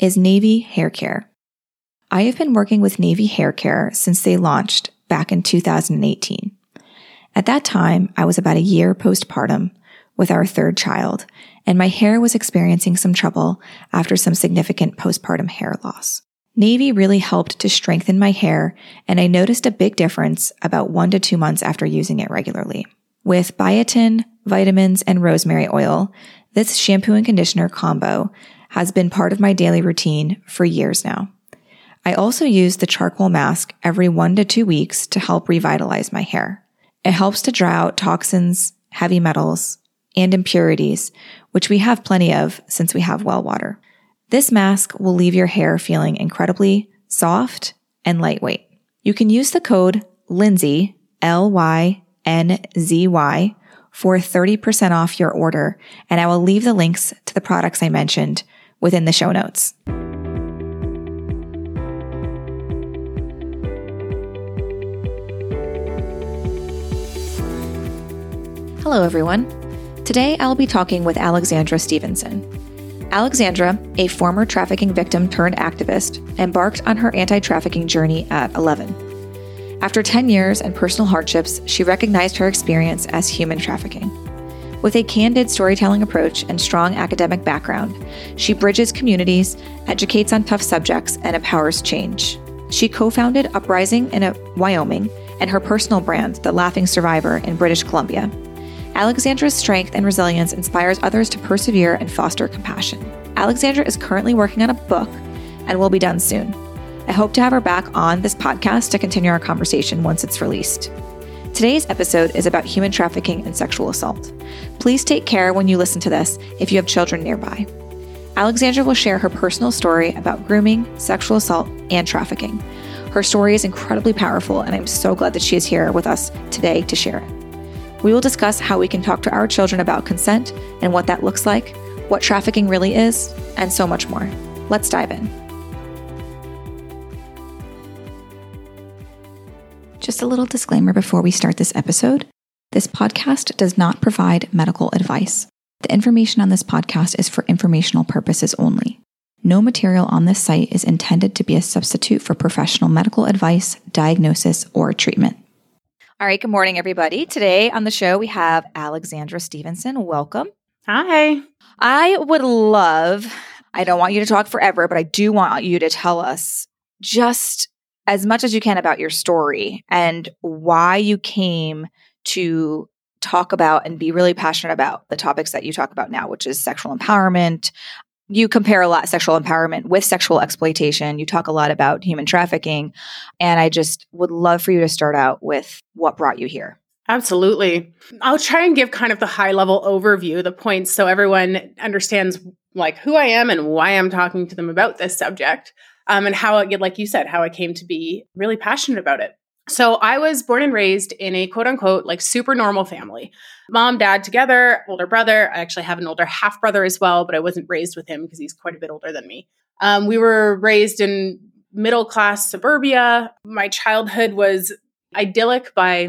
is Navy Hair Care. I have been working with Navy Hair Care since they launched back in 2018. At that time, I was about a year postpartum with our third child, and my hair was experiencing some trouble after some significant postpartum hair loss. Navy really helped to strengthen my hair, and I noticed a big difference about one to two months after using it regularly. With biotin, vitamins, and rosemary oil, this shampoo and conditioner combo has been part of my daily routine for years now. I also use the charcoal mask every one to two weeks to help revitalize my hair. It helps to draw out toxins, heavy metals, and impurities, which we have plenty of since we have well water. This mask will leave your hair feeling incredibly soft and lightweight. You can use the code Lynzy, L Y N Z Y, for 30% off your order, and I will leave the links to the products I mentioned within the show notes. Hello, everyone. Today I'll be talking with Alexandra Stevenson. Alexandra, a former trafficking victim turned activist, embarked on her anti trafficking journey at 11. After 10 years and personal hardships, she recognized her experience as human trafficking. With a candid storytelling approach and strong academic background, she bridges communities, educates on tough subjects, and empowers change. She co founded Uprising in Wyoming and her personal brand, The Laughing Survivor, in British Columbia. Alexandra's strength and resilience inspires others to persevere and foster compassion. Alexandra is currently working on a book and will be done soon. I hope to have her back on this podcast to continue our conversation once it's released. Today's episode is about human trafficking and sexual assault. Please take care when you listen to this if you have children nearby. Alexandra will share her personal story about grooming, sexual assault, and trafficking. Her story is incredibly powerful, and I'm so glad that she is here with us today to share it. We will discuss how we can talk to our children about consent and what that looks like, what trafficking really is, and so much more. Let's dive in. Just a little disclaimer before we start this episode this podcast does not provide medical advice. The information on this podcast is for informational purposes only. No material on this site is intended to be a substitute for professional medical advice, diagnosis, or treatment. All right, good morning, everybody. Today on the show, we have Alexandra Stevenson. Welcome. Hi. I would love, I don't want you to talk forever, but I do want you to tell us just as much as you can about your story and why you came to talk about and be really passionate about the topics that you talk about now, which is sexual empowerment, you compare a lot sexual empowerment with sexual exploitation. You talk a lot about human trafficking. And I just would love for you to start out with what brought you here. Absolutely. I'll try and give kind of the high level overview, the points, so everyone understands like who I am and why I'm talking to them about this subject. Um, and how, like you said, how I came to be really passionate about it. So I was born and raised in a quote unquote like super normal family. Mom, dad together, older brother. I actually have an older half brother as well, but I wasn't raised with him because he's quite a bit older than me. Um, we were raised in middle class suburbia. My childhood was idyllic by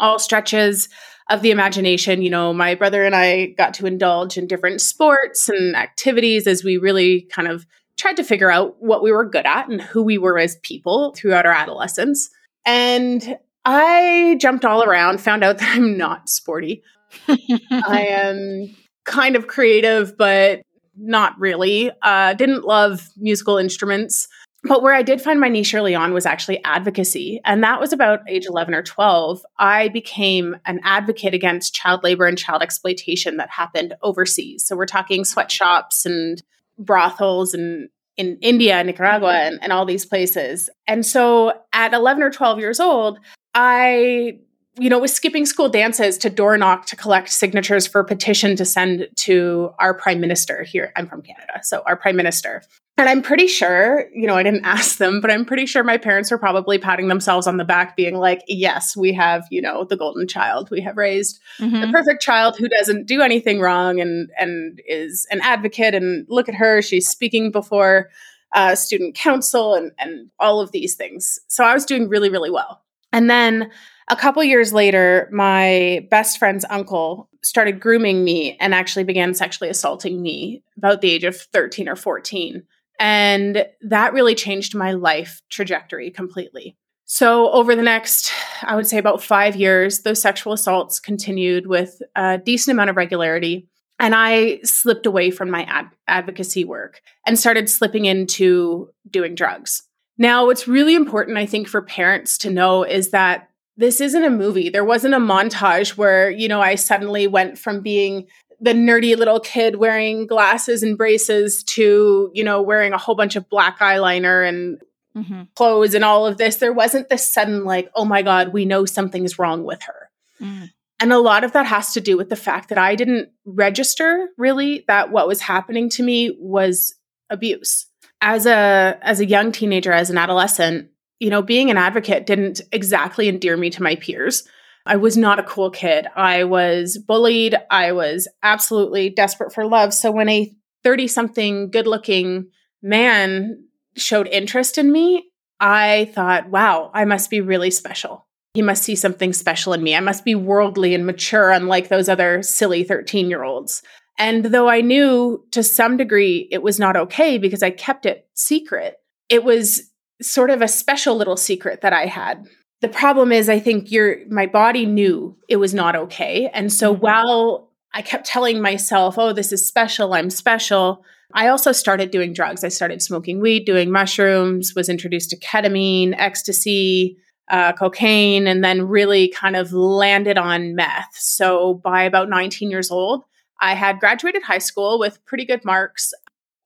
all stretches of the imagination. You know, my brother and I got to indulge in different sports and activities as we really kind of tried to figure out what we were good at and who we were as people throughout our adolescence. And I jumped all around, found out that I'm not sporty. I am kind of creative, but not really. Uh, didn't love musical instruments. but where I did find my niche early on was actually advocacy. And that was about age 11 or 12. I became an advocate against child labor and child exploitation that happened overseas. So we're talking sweatshops and brothels and in India, Nicaragua, and, and all these places. And so at 11 or 12 years old, I you know, was skipping school dances to door knock to collect signatures for a petition to send to our prime minister here. I'm from Canada, so our prime minister. And I'm pretty sure, you know, I didn't ask them, but I'm pretty sure my parents were probably patting themselves on the back, being like, yes, we have, you know, the golden child. We have raised mm-hmm. the perfect child who doesn't do anything wrong and and is an advocate. And look at her, she's speaking before uh, student council and and all of these things. So I was doing really, really well. And then a couple years later, my best friend's uncle started grooming me and actually began sexually assaulting me about the age of 13 or 14. And that really changed my life trajectory completely. So, over the next, I would say about five years, those sexual assaults continued with a decent amount of regularity. And I slipped away from my ad- advocacy work and started slipping into doing drugs. Now, what's really important, I think, for parents to know is that this isn't a movie. There wasn't a montage where, you know, I suddenly went from being the nerdy little kid wearing glasses and braces to, you know, wearing a whole bunch of black eyeliner and mm-hmm. clothes and all of this. There wasn't this sudden, like, oh my God, we know something's wrong with her. Mm. And a lot of that has to do with the fact that I didn't register really that what was happening to me was abuse. As a as a young teenager, as an adolescent, you know, being an advocate didn't exactly endear me to my peers. I was not a cool kid. I was bullied. I was absolutely desperate for love. So when a 30 something good looking man showed interest in me, I thought, wow, I must be really special. He must see something special in me. I must be worldly and mature, unlike those other silly 13 year olds. And though I knew to some degree it was not okay because I kept it secret, it was sort of a special little secret that I had. The problem is I think your my body knew it was not okay. And so mm-hmm. while I kept telling myself, "Oh, this is special. I'm special." I also started doing drugs. I started smoking weed, doing mushrooms, was introduced to ketamine, ecstasy, uh, cocaine, and then really kind of landed on meth. So by about 19 years old, I had graduated high school with pretty good marks.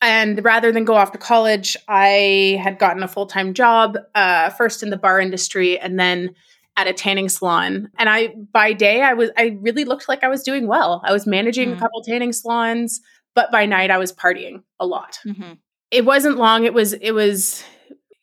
And rather than go off to college, I had gotten a full time job, uh, first in the bar industry and then at a tanning salon. And I, by day, I was, I really looked like I was doing well. I was managing mm. a couple tanning salons, but by night I was partying a lot. Mm-hmm. It wasn't long. It was, it was,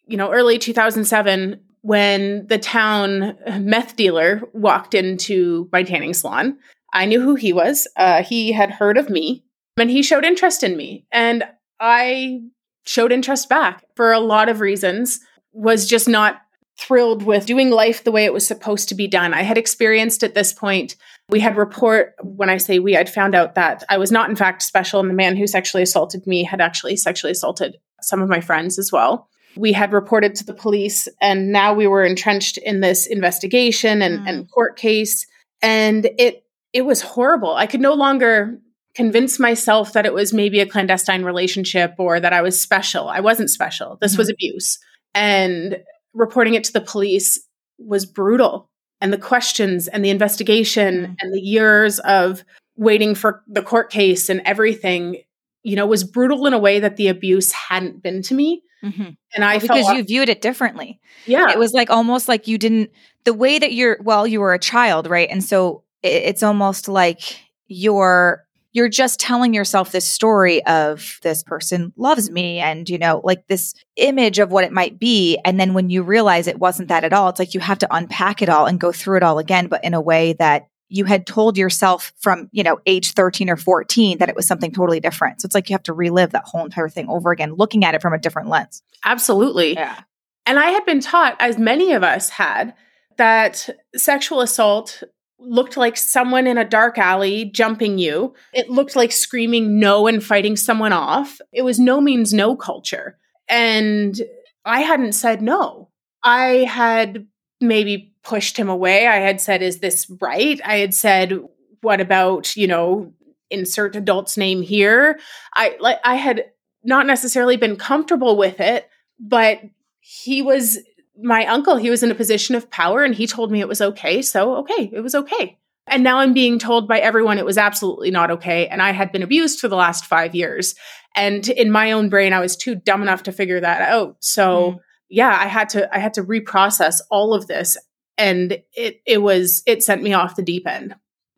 you know, early 2007 when the town meth dealer walked into my tanning salon. I knew who he was. Uh, he had heard of me and he showed interest in me. And I showed interest back for a lot of reasons, was just not thrilled with doing life the way it was supposed to be done. I had experienced at this point, we had report, when I say we, I'd found out that I was not in fact special, and the man who sexually assaulted me had actually sexually assaulted some of my friends as well. We had reported to the police, and now we were entrenched in this investigation and, mm. and court case. And it it was horrible. I could no longer convince myself that it was maybe a clandestine relationship or that I was special. I wasn't special. This mm-hmm. was abuse. And reporting it to the police was brutal. And the questions and the investigation mm-hmm. and the years of waiting for the court case and everything, you know, was brutal in a way that the abuse hadn't been to me. Mm-hmm. And I well, because you viewed it differently. Yeah. It was like almost like you didn't, the way that you're, well, you were a child, right? And so it, it's almost like your you're just telling yourself this story of this person loves me and, you know, like this image of what it might be. And then when you realize it wasn't that at all, it's like you have to unpack it all and go through it all again, but in a way that you had told yourself from, you know, age 13 or 14 that it was something totally different. So it's like you have to relive that whole entire thing over again, looking at it from a different lens. Absolutely. Yeah. And I had been taught, as many of us had, that sexual assault looked like someone in a dark alley jumping you. It looked like screaming no and fighting someone off. It was no means no culture. And I hadn't said no. I had maybe pushed him away. I had said, Is this right? I had said, What about, you know, insert adult's name here? I like I had not necessarily been comfortable with it, but he was my uncle. He was in a position of power and he told me it was okay. So, okay, it was okay. And now I'm being told by everyone it was absolutely not okay. And I had been abused for the last five years. And in my own brain, I was too dumb enough to figure that out. So mm. yeah, I had to I had to reprocess all of this. And it it was it sent me off the deep end.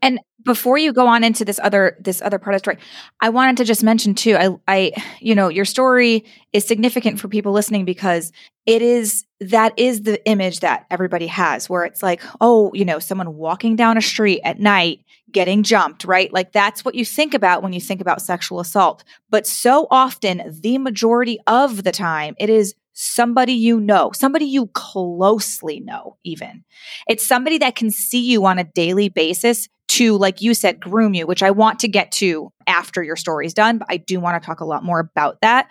And before you go on into this other this other part of the story, I wanted to just mention too, I I you know, your story is significant for people listening because it is that is the image that everybody has where it's like, oh, you know, someone walking down a street at night getting jumped, right? Like that's what you think about when you think about sexual assault. But so often, the majority of the time, it is somebody you know, somebody you closely know, even. It's somebody that can see you on a daily basis to, like you said, groom you, which I want to get to after your story's done, but I do want to talk a lot more about that.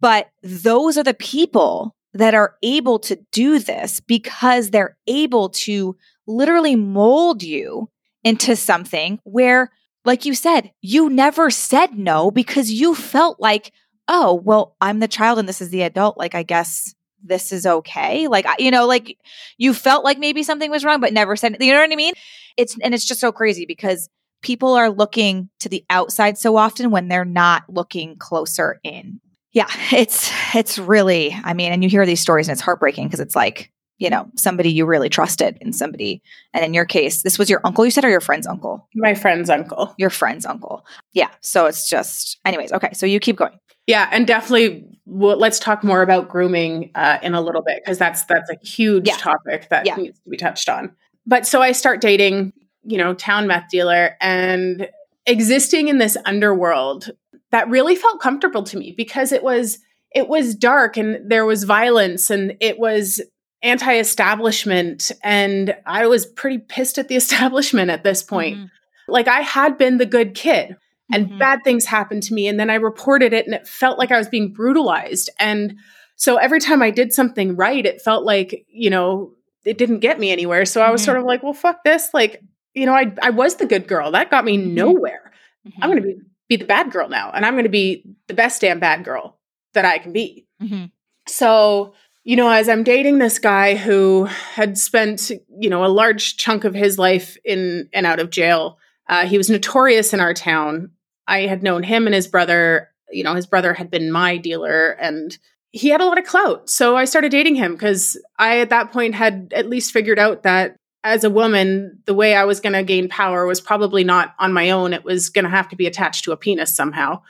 But those are the people that are able to do this because they're able to literally mold you into something where, like you said, you never said no because you felt like, oh, well, I'm the child and this is the adult. Like, I guess this is okay. Like, you know, like you felt like maybe something was wrong, but never said, you know what I mean? It's, and it's just so crazy because people are looking to the outside so often when they're not looking closer in. Yeah, it's, it's really, I mean, and you hear these stories and it's heartbreaking because it's like, you know, somebody you really trusted and somebody, and in your case, this was your uncle, you said, or your friend's uncle? My friend's uncle. Your friend's uncle. Yeah. So it's just, anyways, okay. So you keep going. Yeah, and definitely well, let's talk more about grooming uh, in a little bit because that's that's a huge yeah. topic that yeah. needs to be touched on. But so I start dating, you know, town meth dealer and existing in this underworld that really felt comfortable to me because it was it was dark and there was violence and it was anti-establishment and I was pretty pissed at the establishment at this point. Mm-hmm. Like I had been the good kid and mm-hmm. bad things happened to me and then I reported it and it felt like I was being brutalized and so every time I did something right it felt like, you know, it didn't get me anywhere. So I was mm-hmm. sort of like, well fuck this, like, you know, I I was the good girl. That got me mm-hmm. nowhere. I'm going to be be the bad girl now and I'm going to be the best damn bad girl that I can be. Mm-hmm. So you know, as I'm dating this guy who had spent, you know, a large chunk of his life in and out of jail, uh, he was notorious in our town. I had known him and his brother. You know, his brother had been my dealer and he had a lot of clout. So I started dating him because I, at that point, had at least figured out that as a woman, the way I was going to gain power was probably not on my own. It was going to have to be attached to a penis somehow.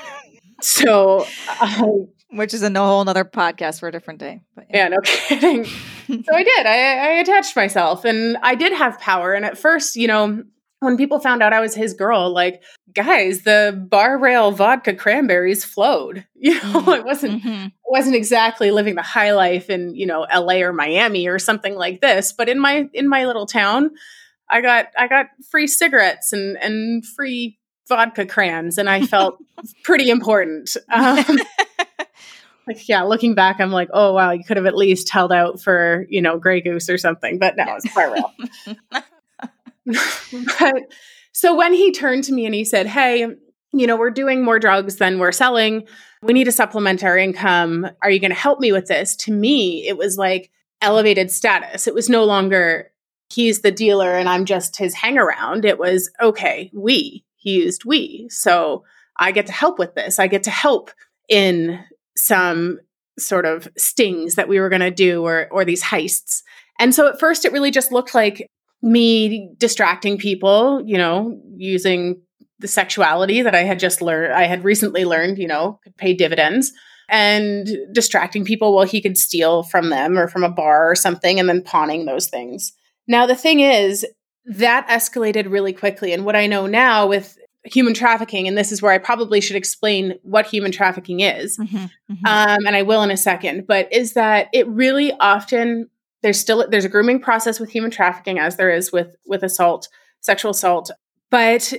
so which is a whole another podcast for a different day. But yeah, yeah no kidding. so I did. I, I attached myself, and I did have power. And at first, you know, when people found out I was his girl, like, guys, the bar rail vodka cranberries flowed. You know, mm-hmm. I wasn't mm-hmm. wasn't exactly living the high life in you know L.A. or Miami or something like this, but in my in my little town, I got I got free cigarettes and and free vodka crayons, and I felt pretty important. Um, like yeah looking back i'm like oh wow you could have at least held out for you know Grey Goose or something but no it's quite real but so when he turned to me and he said hey you know we're doing more drugs than we're selling. We need to supplement our income. Are you going to help me with this? To me it was like elevated status. It was no longer he's the dealer and i'm just his hangaround. It was okay we he used we. So i get to help with this. I get to help in some sort of stings that we were going to do or or these heists. And so at first it really just looked like me distracting people, you know, using the sexuality that I had just learned I had recently learned, you know, could pay dividends and distracting people while he could steal from them or from a bar or something and then pawning those things. Now the thing is that escalated really quickly and what I know now with human trafficking, and this is where I probably should explain what human trafficking is, mm-hmm, mm-hmm. Um, and I will in a second. But is that it really often there's still there's a grooming process with human trafficking as there is with with assault, sexual assault. But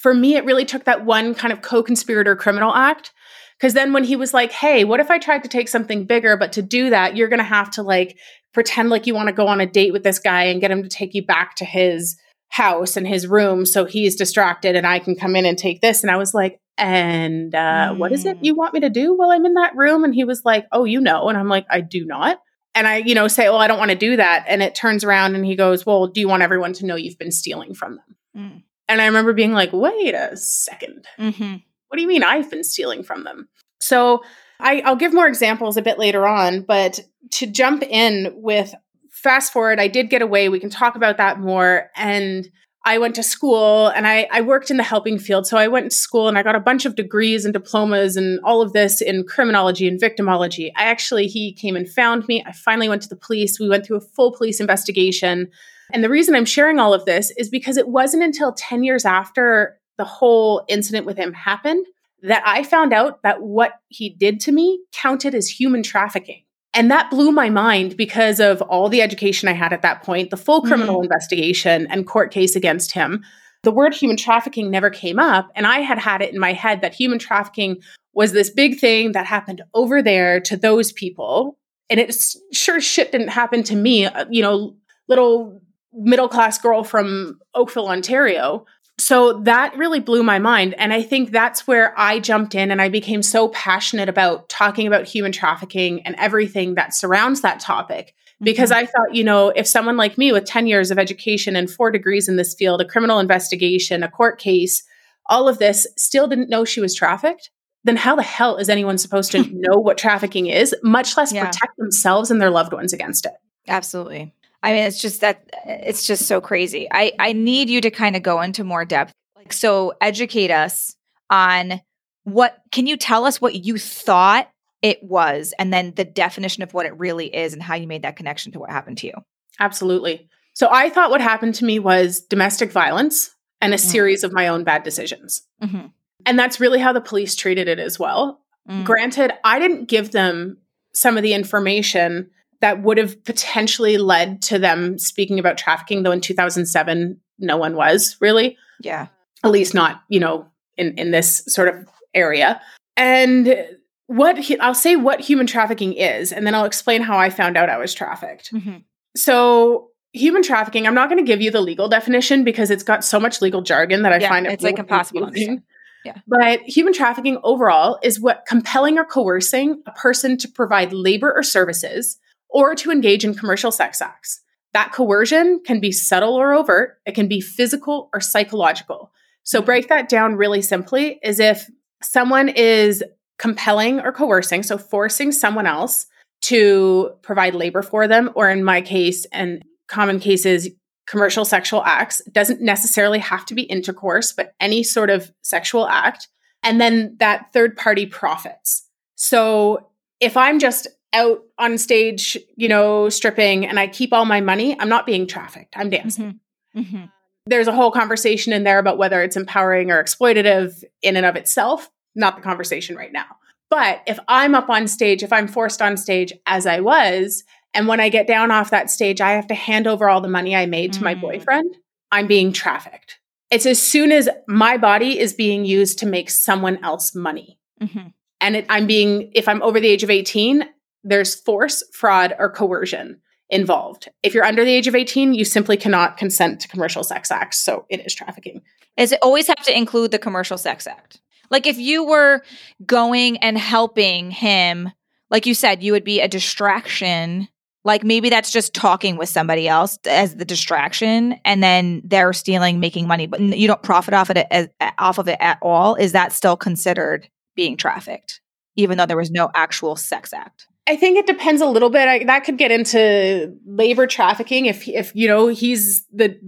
for me, it really took that one kind of co-conspirator criminal act. Because then when he was like, hey, what if I tried to take something bigger? But to do that, you're going to have to like pretend like you want to go on a date with this guy and get him to take you back to his house and his room so he's distracted and I can come in and take this. And I was like, And uh, what is it Mm. you want me to do while I'm in that room? And he was like, Oh, you know. And I'm like, I do not. And I, you know, say, Well, I don't want to do that. And it turns around and he goes, Well, do you want everyone to know you've been stealing from them? Mm. And I remember being like, Wait a second. Mm-hmm. What do you mean I've been stealing from them? So I, I'll give more examples a bit later on, but to jump in with fast forward, I did get away. We can talk about that more. And I went to school and I, I worked in the helping field. So I went to school and I got a bunch of degrees and diplomas and all of this in criminology and victimology. I actually, he came and found me. I finally went to the police. We went through a full police investigation. And the reason I'm sharing all of this is because it wasn't until 10 years after the whole incident with him happened that I found out that what he did to me counted as human trafficking. And that blew my mind because of all the education I had at that point, the full criminal investigation and court case against him. The word human trafficking never came up. And I had had it in my head that human trafficking was this big thing that happened over there to those people. And it sure shit didn't happen to me, uh, you know, little middle class girl from Oakville, Ontario. So that really blew my mind. And I think that's where I jumped in and I became so passionate about talking about human trafficking and everything that surrounds that topic. Because mm-hmm. I thought, you know, if someone like me with 10 years of education and four degrees in this field, a criminal investigation, a court case, all of this still didn't know she was trafficked, then how the hell is anyone supposed to know what trafficking is, much less Yeah. protect themselves and their loved ones against it? Absolutely. I mean, it's just that it's just so crazy. I I need you to kind of go into more depth. Like, so educate us on what. Can you tell us what you thought it was, and then the definition of what it really is, and how you made that connection to what happened to you? Absolutely. So I thought what happened to me was domestic violence and a Mm. series of my own bad decisions. Mm-hmm. And that's really how the police treated it as well. Mm. Granted, I didn't give them some of the information that would have potentially led to them speaking about trafficking, though in 2007, no one was really, Yeah. at least not, you know, in, in this sort of area. And what hu- I'll say what human trafficking is, and then I'll explain how I found out I was trafficked. Mm-hmm. So, human trafficking, I'm not going to give you the legal definition because it's got so much legal jargon that I Yeah, find it it's, like, really impossible to confusing. understand. Yeah. But human trafficking overall is what compelling or coercing a person to provide labor or services or to engage in commercial sex acts. That coercion can be subtle or overt, it can be physical or psychological. So, break that down really simply is if someone is compelling or coercing, so forcing someone else to provide labor for them, or in my case, and common cases, commercial sexual acts, doesn't necessarily have to be intercourse, but any sort of sexual act. And then that third party profits. So if I'm just out on stage, you know, stripping and I keep all my money, I'm not being trafficked. I'm dancing Mm-hmm. there's a whole conversation in there about whether it's empowering or exploitative in and of itself. Not the conversation right now. But if I'm up on stage, if I'm forced on stage as I was, and when I get down off that stage, I have to hand over all the money I made to my Mm. boyfriend, I'm being trafficked. It's as soon as my body is being used to make someone else money. Mm-hmm. And it, I'm being, if I'm over the age of 18, there's force, fraud, or coercion involved. If you're under the age of 18, you simply cannot consent to commercial sex acts. So it is trafficking. Is it always have to include the commercial sex act? Like if you were going and helping him, like you said, you would be a distraction. Like maybe that's just talking with somebody else as the distraction, and then they're stealing, making money, but you don't profit off of it as, off of it at all. Is that still considered being trafficked, even though there was no actual sex act? I think it depends a little bit. I, that could get into labor trafficking if if you know he's the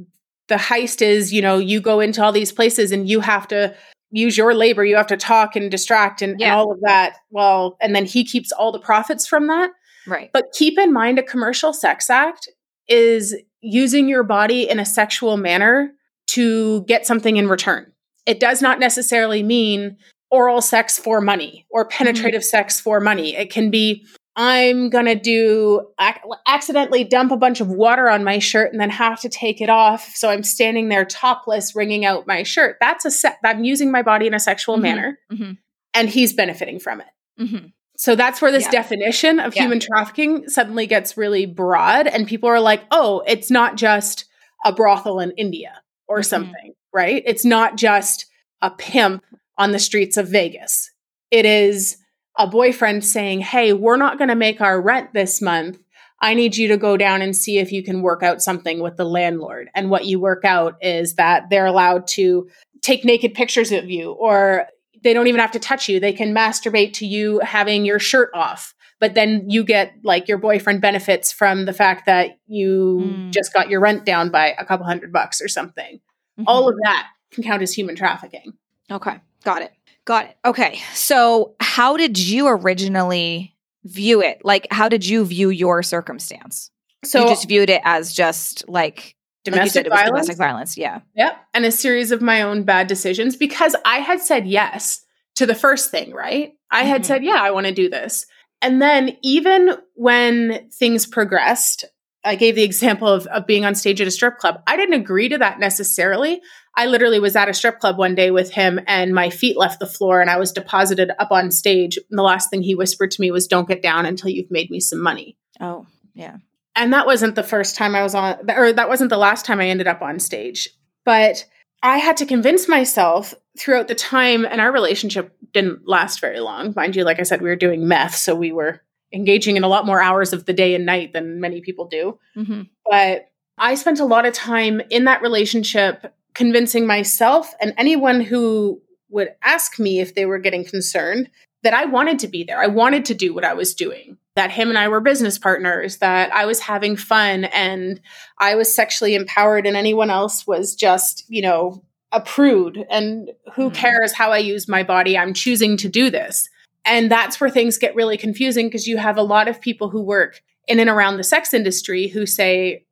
the heist is you know you go into all these places and you have to use your labor, you have to talk and distract and, and all of that. Well, and then he keeps all the profits from that. Right. But keep in mind, a commercial sex act is using your body in a sexual manner to get something in return. It does not necessarily mean oral sex for money or penetrative sex for money. It can be I'm going to do ac- accidentally dump a bunch of water on my shirt and then have to take it off. So I'm standing there topless, wringing out my shirt. That's a set. I'm using my body in a sexual Mhm. manner Mm-hmm. and he's benefiting from it. Mm-hmm. So that's where this Yeah. definition of Yeah. human trafficking suddenly gets really broad, and people are like, oh, it's not just a brothel in India or Mhm. something, right? It's not just a pimp on the streets of Vegas. It is a boyfriend saying, Hey, we're not going to make our rent this month. I need you to go down and see if you can work out something with the landlord. And what you work out is that they're allowed to take naked pictures of you, or they don't even have to touch you. They can masturbate to you having your shirt off. But then you get like your boyfriend benefits from the fact that you mm. just got your rent down by a couple hundred bucks or something. Mm-hmm. All of that can count as human trafficking. Okay. Got it. Got it. Okay. So, how did you originally view it? Like, how did you view your circumstance? So, you just viewed it as just like domestic like violence. domestic violence. Yeah. Yep. And a series of my own bad decisions because I had said yes to the first thing, right? I had mm-hmm. said, yeah, I want to do this. And then even when things progressed, I gave the example of, of being on stage at a strip club. I didn't agree to that necessarily. I literally was at a strip club one day with him and my feet left the floor and I was deposited up on stage. And the last thing he whispered to me was, Don't get down until you've made me some money. Oh, yeah. And that wasn't the first time I was on, or that wasn't the last time I ended up on stage. But I had to convince myself throughout the time, and our relationship didn't last very long. Mind you, like I said, we were doing meth, so we were engaging in a lot more hours of the day and night than many people do. Mm-hmm. But I spent a lot of time in that relationship convincing myself and anyone who would ask me if they were getting concerned that I wanted to be there. I wanted to do what I was doing, that him and I were business partners, that I was having fun and I was sexually empowered and anyone else was just, you know, a prude and who mm-hmm. cares how I use my body? I'm choosing to do this. And that's where things get really confusing because you have a lot of people who work in and around the sex industry who say,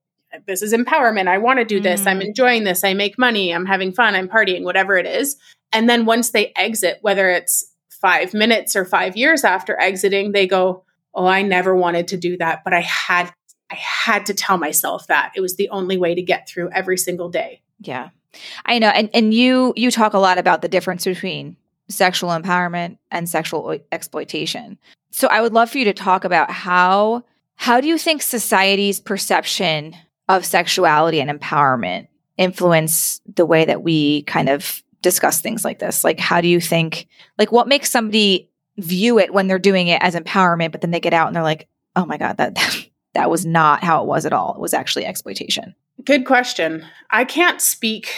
This is empowerment. I want to do this. Mm. I'm enjoying this. I make money. I'm having fun. I'm partying, whatever it is. And then once they exit, whether it's five minutes or five years after exiting, they go, Oh, I never wanted to do that, but I had I had to tell myself that. It was the only way to get through every single day. Yeah. I know. And and you you talk a lot about the difference between sexual empowerment and sexual exploitation. So I would love for you to talk about how how do you think society's perception of sexuality and empowerment influence the way that we kind of discuss things like this? Like how do you think like what makes somebody view it when they're doing it as empowerment but then they get out and they're like, "Oh my god, that that was not how it was at all. It was actually exploitation." Good question. I can't speak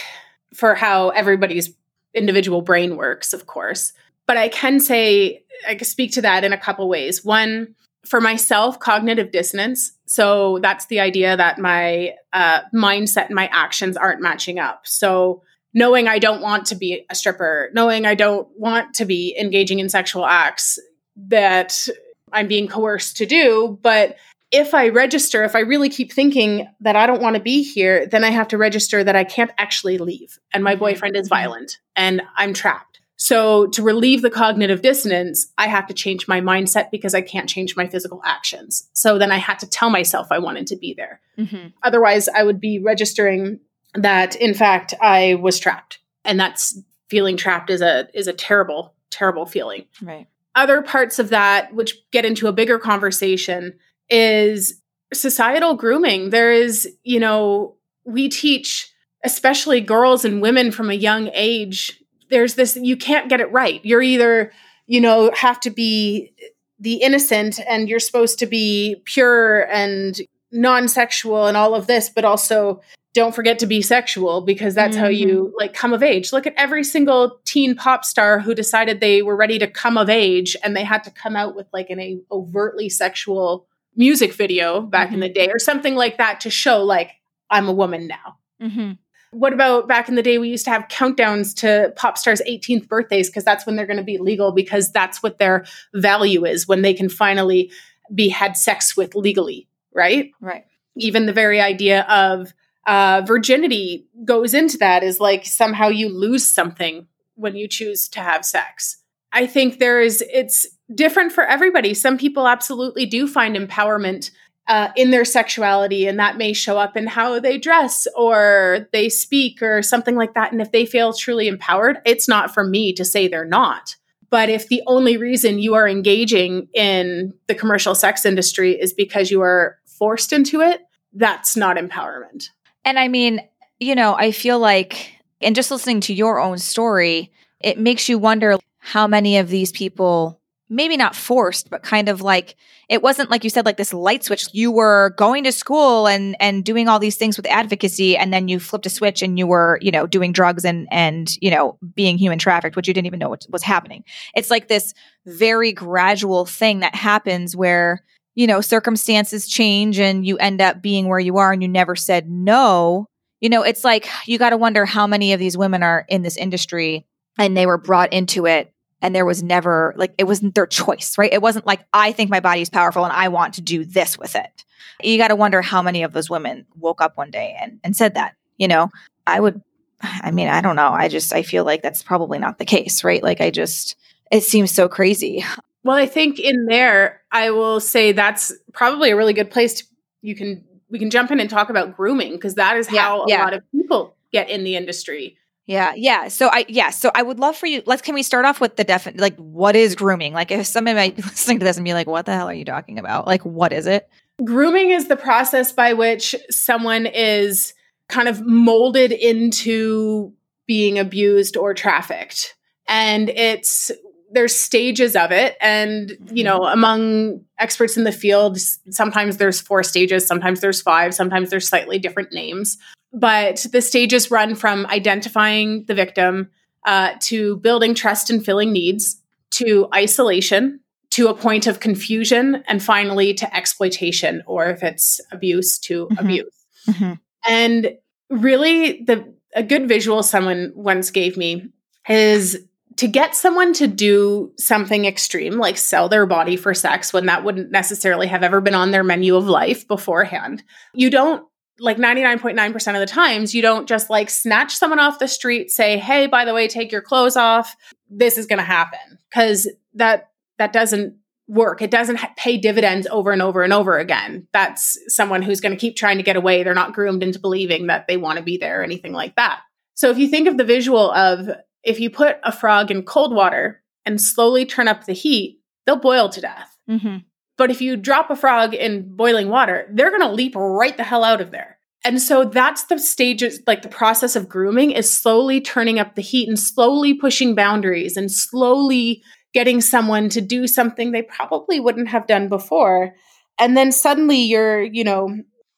for how everybody's individual brain works, of course. But I can say, I can speak to that in a couple ways. One, for myself, cognitive dissonance. So that's the idea that my uh, mindset and my actions aren't matching up. So knowing I don't want to be a stripper, knowing I don't want to be engaging in sexual acts that I'm being coerced to do, but if I register, if I really keep thinking that I don't want to be here, then I have to register that I can't actually leave. And my mm-hmm. boyfriend is violent and I'm trapped. So to relieve the cognitive dissonance, I have to change my mindset because I can't change my physical actions. So then I had to tell myself I wanted to be there. Mm-hmm. Otherwise, I would be registering that in fact I was trapped. And that's feeling trapped is a is a terrible, terrible feeling. Right. Other parts of that, which get into a bigger conversation, is societal grooming. There is, you know, we teach especially girls and women from a young age. There's this you can't get it right. You're either, you know, have to be the innocent and you're supposed to be pure and non-sexual and all of this, but also don't forget to be sexual because that's mm-hmm. how you mm-hmm. like come of age. Look at every single teen pop star who decided they were ready to come of age and they had to come out with like an a overtly sexual music video back mm-hmm. in the mm-hmm. day or something like that to show like I'm a woman now. Mm-hmm. What about back in the day? We used to have countdowns to pop stars' 18th birthdays because that's when they're going to be legal because that's what their value is when they can finally be had sex with legally, right? Right. Even the very idea of uh, virginity goes into that is like somehow you lose something when you choose to have sex. I think there is, it's different for everybody. Some people absolutely do find empowerment uh, in their sexuality, and that may show up in how they dress or they speak or something like that. And if they feel truly empowered, it's not for me to say they're not. But if the only reason you are engaging in the commercial sex industry is because you are forced into it, that's not empowerment. And I mean, you know, I feel like, and just listening to your own story, it makes you wonder how many of these people maybe not forced, but kind of like it wasn't like you said, like this light switch. You were going to school and and doing all these things with advocacy, and then you flipped a switch and you were, you know, doing drugs and and you know being human trafficked, which you didn't even know what was happening. It's like this very gradual thing that happens where you know circumstances change and you end up being where you are, and you never said no. You know, it's like you got to wonder how many of these women are in this industry and they were brought into it and there was never like it wasn't their choice, right? It wasn't like I think my body is powerful and I want to do this with it. You got to wonder how many of those women woke up one day and and said that. You know, I would I mean, I don't know. I just I feel like that's probably not the case, right? Like I just it seems so crazy. Well, I think in there I will say that's probably a really good place to you can we can jump in and talk about grooming because that is Yeah, how a yeah. lot of people get in the industry. Yeah, yeah. So I yeah, so I would love for you. Let's can we start off with the defi- like what is grooming? Like if somebody might be listening to this and be like, "What the hell are you talking about?" Like what is it? Grooming is the process by which someone is kind of molded into being abused or trafficked. And it's there's stages of it and you know mm-hmm. among experts in the field sometimes there's four stages sometimes there's five sometimes there's slightly different names but the stages run from identifying the victim uh, to building trust and filling needs to isolation to a point of confusion and finally to exploitation or if it's abuse to Mhm. abuse. And really the a good visual someone once gave me is to get someone to do something extreme like sell their body for sex when that wouldn't necessarily have ever been on their menu of life beforehand. You don't like 99.9% of the times you don't just like snatch someone off the street say hey by the way take your clothes off. This is going to happen cuz that that doesn't work. It doesn't pay dividends over and over and over again. That's someone who's going to keep trying to get away. They're not groomed into believing that they want to be there or anything like that. So if you think of the visual of if you put a frog in cold water and slowly turn up the heat they'll boil to death. Mm-hmm. But if you drop a frog in boiling water, they're going to leap right the hell out of there. And so that's the stages, like the process of grooming is slowly turning up the heat and slowly pushing boundaries and slowly getting someone to do something they probably wouldn't have done before. And then suddenly you're, you know,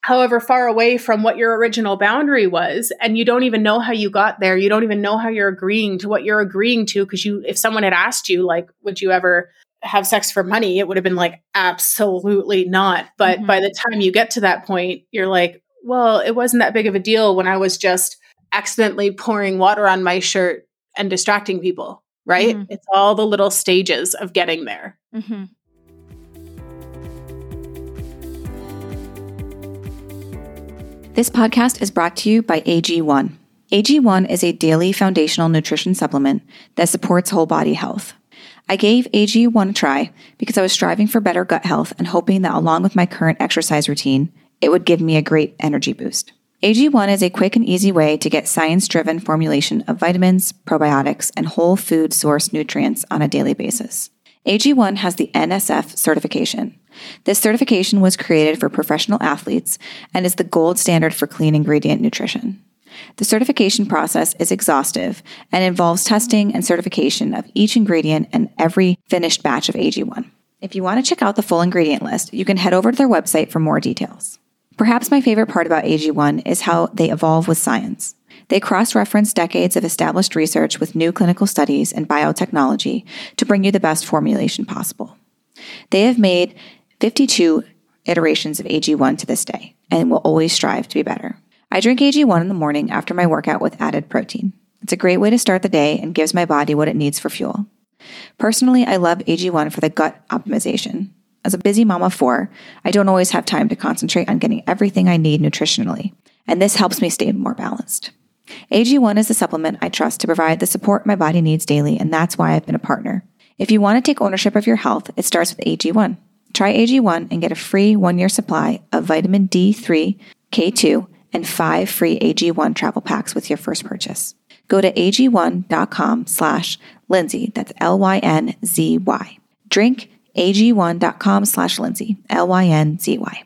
however far away from what your original boundary was and you don't even know how you got there. You don't even know how you're agreeing to what you're agreeing to because you if someone had asked you like would you ever have sex for money, it would have been like, absolutely not. But Mhm. by the time you get to that point, you're like, well, it wasn't that big of a deal when I was just accidentally pouring water on my shirt and distracting people, right? Mhm. It's all the little stages of getting there. Mm-hmm. This podcast is brought to you by AG1. AG1 is a daily foundational nutrition supplement that supports whole body health. I gave AG1 a try because I was striving for better gut health and hoping that along with my current exercise routine, it would give me a great energy boost. AG1 is a quick and easy way to get science driven formulation of vitamins, probiotics, and whole food source nutrients on a daily basis. AG1 has the NSF certification. This certification was created for professional athletes and is the gold standard for clean ingredient nutrition. The certification process is exhaustive and involves testing and certification of each ingredient and every finished batch of AG1. If you want to check out the full ingredient list, you can head over to their website for more details. Perhaps my favorite part about AG1 is how they evolve with science. They cross reference decades of established research with new clinical studies and biotechnology to bring you the best formulation possible. They have made 52 iterations of AG1 to this day and will always strive to be better. I drink AG1 in the morning after my workout with added protein. It's a great way to start the day and gives my body what it needs for fuel. Personally, I love AG1 for the gut optimization. As a busy mom of four, I don't always have time to concentrate on getting everything I need nutritionally, and this helps me stay more balanced. AG1 is a supplement I trust to provide the support my body needs daily, and that's why I've been a partner. If you want to take ownership of your health, it starts with AG1. Try AG1 and get a free one year supply of vitamin D3, K2, and five free AG1 travel packs with your first purchase. Go to ag1.com slash Lynzy, that's L-Y-N-Z-Y. Drink ag1.com slash Lynzy, L-Y-N-Z-Y.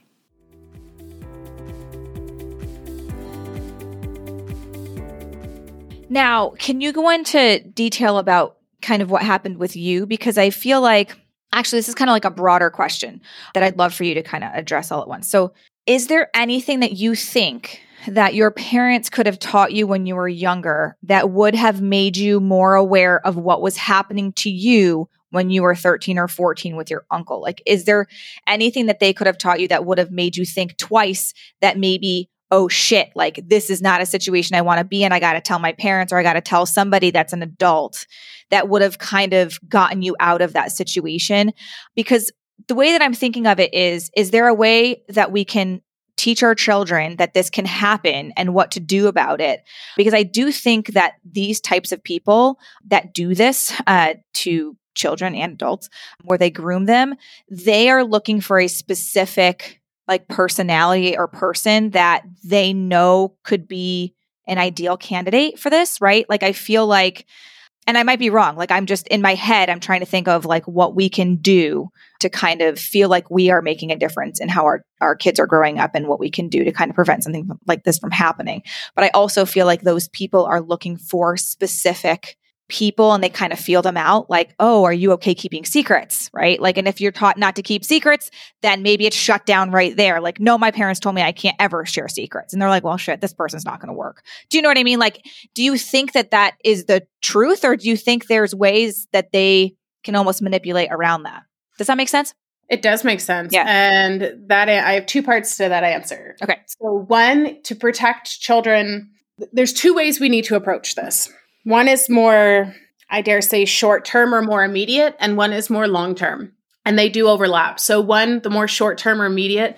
Now, can you go into detail about kind of what happened with you? Because I feel like, actually, this is kind of like a broader question that I'd love for you to kind of address all at once. So, is there anything that you think that your parents could have taught you when you were younger that would have made you more aware of what was happening to you when you were 13 or 14 with your uncle? Like, is there anything that they could have taught you that would have made you think twice that maybe, oh shit, like this is not a situation I want to be in. I got to tell my parents or I got to tell somebody that's an adult that would have kind of gotten you out of that situation? Because the way that I'm thinking of it is, is there a way that we can teach our children that this can happen and what to do about it. Because I do think that these types of people that do this uh, to children and adults, where they groom them, they are looking for a specific like personality or person that they know could be an ideal candidate for this, right? Like I feel like and I might be wrong. Like I'm just in my head, I'm trying to think of like what we can do to kind of feel like we are making a difference in how our, our kids are growing up and what we can do to kind of prevent something like this from happening. But I also feel like those people are looking for specific people and they kind of feel them out like oh are you okay keeping secrets? Right? Like and if you're taught not to keep secrets then maybe it's shut down right there. Like no my parents told me i can't ever share secrets. And they're like well shit this person's not going to work. Do you know what i mean? Like do you think that that is the truth or do you think there's ways that they can almost manipulate around that does that make sense it does make sense. Yeah. And that I have two parts to that answer. okay So, one, to protect children, there's two ways we need to approach this. One is more, I dare say, short term or more immediate, and one is more long term. And they do overlap. So, one, the more short term or immediate,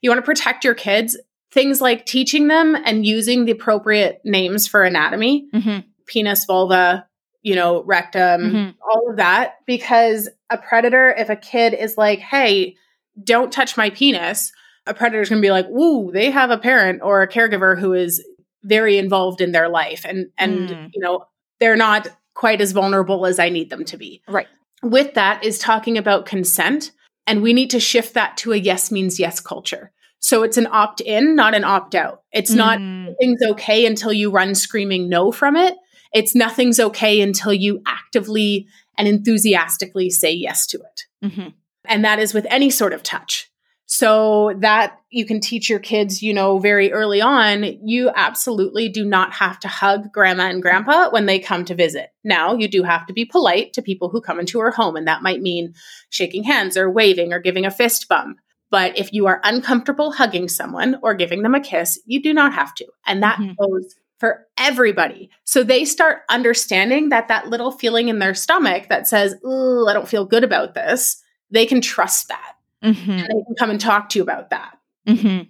you want to protect your kids. Things like teaching them and using the appropriate names for anatomy mm-hmm. penis, vulva, you know, rectum, Mhm. all of that. Because a predator, if a kid is like, hey, don't touch my penis, a predator's going to be like, ooh, they have a parent or a caregiver who is very involved in their life. And, and, Mm. you know, they're not quite as vulnerable as I need them to be. Right. With that is talking about consent. And we need to shift that to a yes means yes culture. So it's an opt in, not an opt out. It's not Mm. things okay until you run screaming no from it. It's nothing's okay until you actively and enthusiastically say yes to it. Mhm. And that is with any sort of touch. So that you can teach your kids, you know, very early on, you absolutely do not have to hug grandma and grandpa when they come to visit. Now, you do have to be polite to people who come into our home, and that might mean shaking hands or waving or giving a fist bump. But if you are uncomfortable hugging someone or giving them a kiss, you do not have to. And that Mhm. goes for everybody. So they start understanding that that little feeling in their stomach that says, "Ooh, I don't feel good about this." They can trust that. Mhm. And they can come and talk to you about that. Mhm.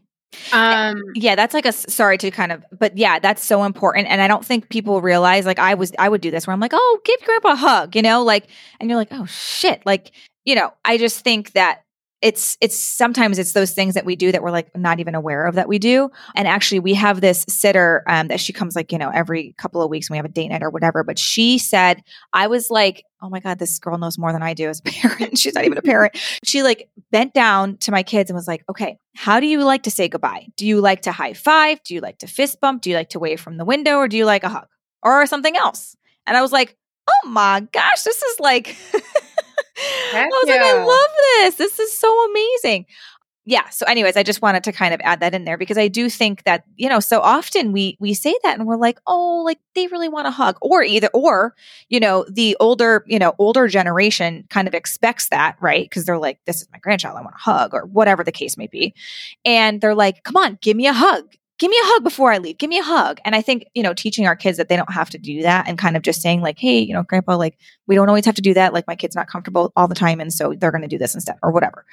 Um yeah that's like a sorry to kind of but yeah that's so important and i don't think people realize like i was i would do this where i'm like oh give grandpa a hug you know like and you're like oh shit like you know i just think that it's it's sometimes it's those things that we do that we're like not even aware of that we do. And actually we have this sitter um, that she comes like you know every couple of weeks and we have a date night or whatever. But she said i was like oh my god this girl knows more than i do as a parent. She's not even a parent. She like bent down to my kids and was like okay how do you like to say goodbye? Do you like to high five? Do you like to fist bump? Do you like to wave from the window? Or do you like a hug? Or something else? And i was like oh my gosh this is like I Heck was like, I love this. This is so amazing. Yeah. So, anyways, I just wanted to kind of add that in there because I do think that you know, so often we we say that and we're like, oh, like they really want a hug, or either, or you know, the older you know older generation kind of expects that, right? Because they're like, this is my grandchild, I want a hug, or whatever the case may be, and they're like, come on, give me a hug. Give me a hug before I leave. Give me a hug. And I think, you know, teaching our kids that they don't have to do that and kind of just saying, like, hey, you know, grandpa, like, we don't always have to do that. Like my kid's not comfortable all the time. And so they're going to do this instead or whatever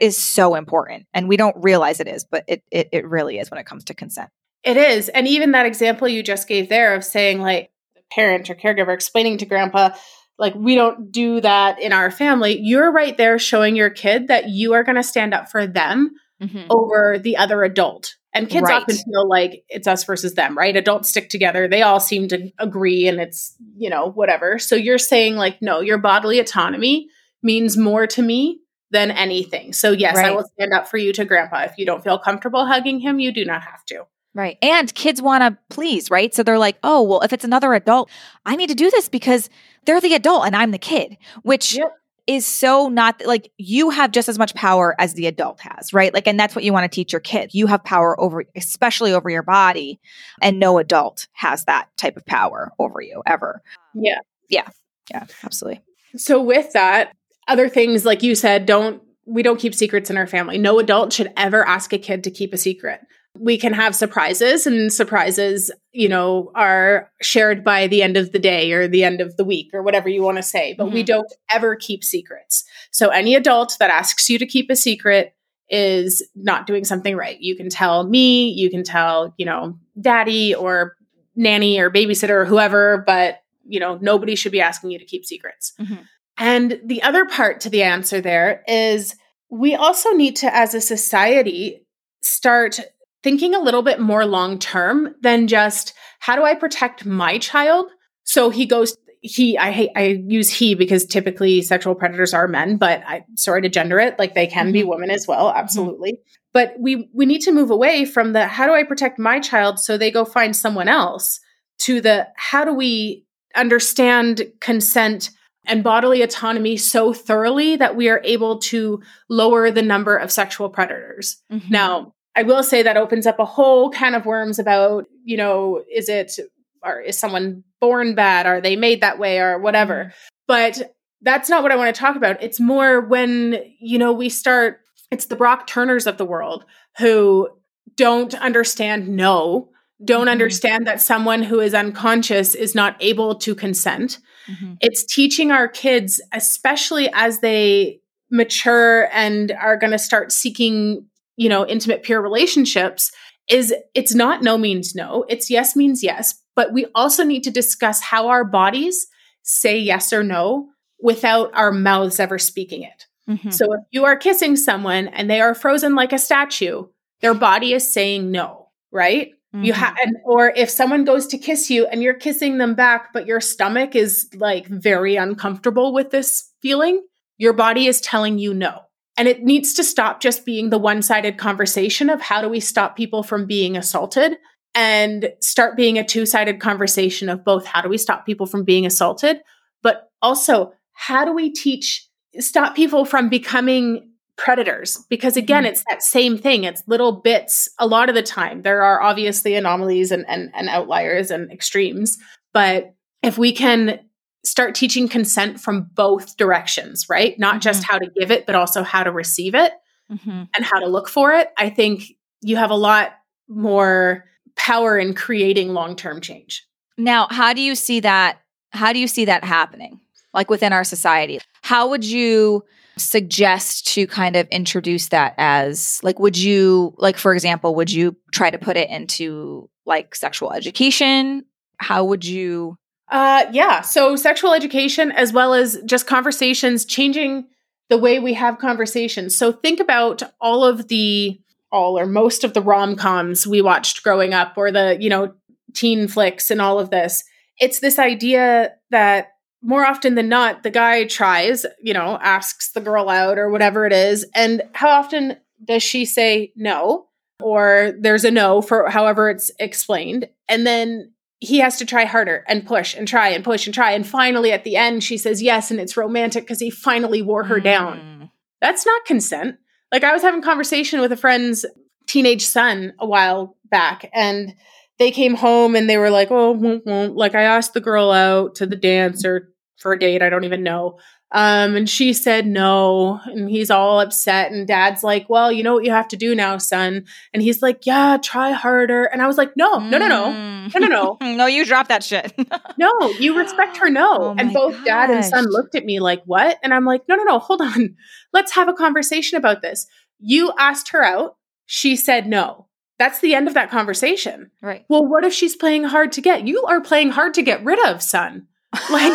is so important. And we don't realize it is, but it, it, it really is when it comes to consent. It is. And even that example you just gave there of saying, like, the parent or caregiver explaining to grandpa, like, we don't do that in our family, you're right there showing your kid that you are going to stand up for them mm-hmm. over the other adult. And kids Right. often feel like it's us versus them, right? Adults stick together. They all seem to agree and it's, you know, whatever. So you're saying, like, no, your bodily autonomy means more to me than anything. So, yes, I will stand up for you to grandpa. If you don't feel comfortable hugging him, you do not have to. Right. And kids want to please, right? So they're like, oh, well, if it's another adult, I need to do this because they're the adult and I'm the kid, which yep. Is so not like you have just as much power as the adult has, right? Like, and that's what you want to teach your kid. You have power over, especially over your body, and no adult has that type of power over you ever. Yeah. Yeah. Yeah. Absolutely. So, with that, other things like you said, don't we don't keep secrets in our family. No adult should ever ask a kid to keep a secret. We can have surprises, and surprises, you know, are shared by the end of the day or the end of the week or whatever you want to say, but mm-hmm. we don't ever keep secrets. So, any adult that asks you to keep a secret is not doing something right. You can tell me, you can tell, you know, daddy or nanny or babysitter or whoever, but, you know, nobody should be asking you to keep secrets. Mm-hmm. And the other part to the answer there is we also need to, as a society, start thinking a little bit more long term than just how do I protect my child? So he goes, he, I hate, I use he because typically sexual predators are men, but I sorry to gender it, like they can mm-hmm. be women as well, mm-hmm. absolutely. Mm-hmm. But we we need to move away from the how do I protect my child so they go find someone else to the how do we understand consent and bodily autonomy so thoroughly that we are able to lower the number of sexual predators. Mm-hmm. Now, I will say that opens up a whole can of worms about, you know, is it or is someone born bad? Are they made that way or whatever? Mm-hmm. But that's not what I want to talk about. It's more when, you know, we start, it's the Brock Turners of the world who don't understand no, don't mm-hmm. understand that someone who is unconscious is not able to consent Mm-hmm. It's teaching our kids, especially as they mature and are going to start seeking, you know, intimate peer relationships, is it's not no means no. It's yes means yes. But we also need to discuss how our bodies say yes or no without our mouths ever speaking it. Mm-hmm. So if you are kissing someone and they are frozen like a statue, their body is saying no, right? Mm-hmm. You have, or if someone goes to kiss you and you're kissing them back, but your stomach is like very uncomfortable with this feeling, your body is telling you no. And it needs to stop just being the one sided conversation of how do we stop people from being assaulted and start being a two sided conversation of both how do we stop people from being assaulted, but also how do we teach, stop people from becoming predators? Because again mm-hmm. it's that same thing. It's little bits a lot of the time. There are obviously anomalies and, and, and outliers and extremes but if we can start teaching consent from both directions right? Not mm-hmm. just how to give it but also how to receive it mm-hmm. and how to look for it. I think you have a lot more power in creating long-term change. Now how do you see that how do you see that happening like within our society? How would you suggest to kind of introduce that as like would you like for example would you try to put it into like sexual education? How would you uh yeah so sexual education as well as just conversations changing the way we have conversations so think about all of the all or most of the rom-coms we watched growing up or the you know teen flicks and all of this it's this idea that more often than not, the guy tries, you know, asks the girl out or whatever it is. And how often does she say no? Or there's a no for however it's explained. And then he has to try harder and push and try and push and try. And finally, at the end, she says yes. And it's romantic because he finally wore her mm. down. That's not consent. Like I was having conversation with a friend's teenage son a while back. And they came home and they were like, oh, won't, won't. like I asked the girl out to the dance or for a date. I don't even know. Um, and she said no. And he's all upset. And dad's like, well, you know what you have to do now, son. And he's like, yeah, try harder. And I was like, no, no, no, no, no, no, no. no, you drop that shit. no, you respect her no. Oh and both gosh. dad and son looked at me like, what? And I'm like, no, no, no, hold on. Let's have a conversation about this. You asked her out. She said no. That's the end of that conversation. Right. Well, what if she's playing hard to get? You are playing hard to get rid of, son. Like,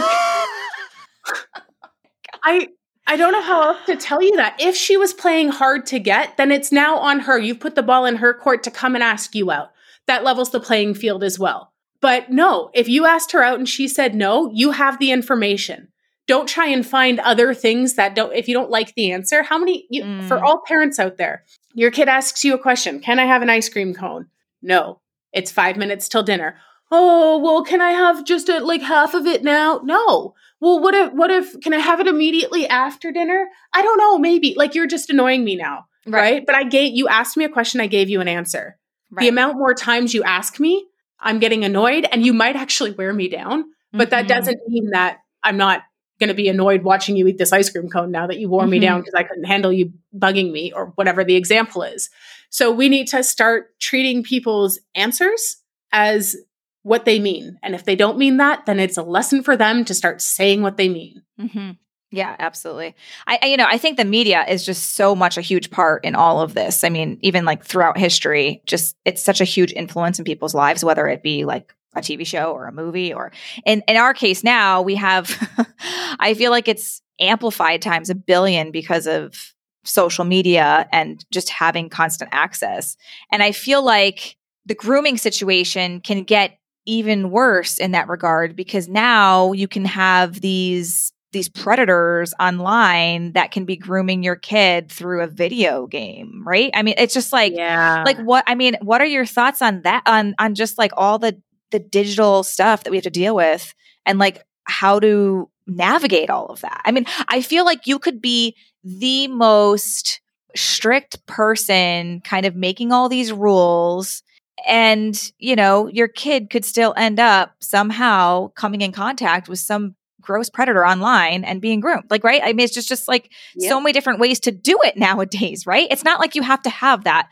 I I don't know how else to tell you that. If she was playing hard to get, then it's now on her. You've put the ball in her court to come and ask you out. That levels the playing field as well. But no, if you asked her out and she said no, you have the information. Don't try and find other things that don't, if you don't like the answer. How many, you, mm. for all parents out there, your kid asks you a question Can I have an ice cream cone? No. It's five minutes till dinner. Oh, well, can I have just a, like half of it now? No. Well, what if, what if, can I have it immediately after dinner? I don't know, maybe. Like you're just annoying me now. Right. right? But I gave, you asked me a question, I gave you an answer. Right. The amount more times you ask me, I'm getting annoyed and you might actually wear me down. But mm-hmm. that doesn't mean that I'm not going to be annoyed watching you eat this ice cream cone now that you wore mm-hmm. me down because I couldn't handle you bugging me or whatever the example is. So we need to start treating people's answers as what they mean. And if they don't mean that, then it's a lesson for them to start saying what they mean. Mm-hmm. Yeah, absolutely. I, I, you know, I think the media is just so much a huge part in all of this. I mean, even like throughout history, just it's such a huge influence in people's lives, whether it be like a TV show or a movie or in in our case now, we have I feel like it's amplified times a billion because of social media and just having constant access. And I feel like the grooming situation can get even worse in that regard because now you can have these these predators online that can be grooming your kid through a video game right i mean it's just like yeah. like what i mean what are your thoughts on that on on just like all the the digital stuff that we have to deal with and like how to navigate all of that i mean i feel like you could be the most strict person kind of making all these rules and you know your kid could still end up somehow coming in contact with some gross predator online and being groomed like right? I mean it's just just like yep. so many different ways to do it nowadays right? It's not like you have to have that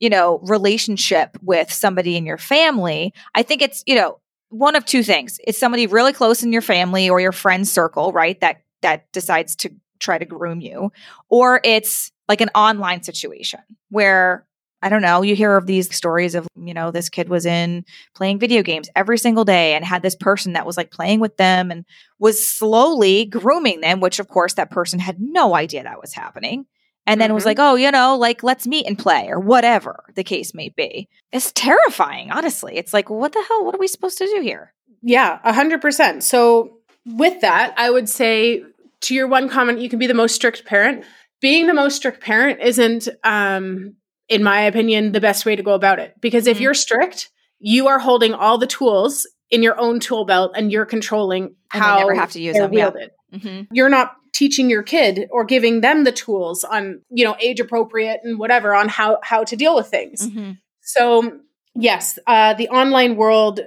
you know relationship with somebody in your family. I think it's you know one of two things. It's somebody really close in your family or your friend circle right that that decides to try to groom you or it's like an online situation where I don't know, you hear of these stories of, you know, this kid was in playing video games every single day and had this person that was like playing with them and was slowly grooming them, which of course that person had no idea that was happening. And then mm-hmm. was like, oh, you know, like let's meet and play or whatever the case may be. It's terrifying, honestly. It's like, what the hell? What are we supposed to do here? Yeah, a hundred percent. So with that, I would say to your one comment, you can be the most strict parent. Being the most strict parent isn't um in my opinion, the best way to go about it. Because if mm-hmm. you're strict, you are holding all the tools in your own tool belt and you're controlling and how never have to use them. Wielded. Yeah. Mm-hmm. You're not teaching your kid or giving them the tools on, you know, age appropriate and whatever on how how to deal with things. Mm-hmm. So yes, uh, the online world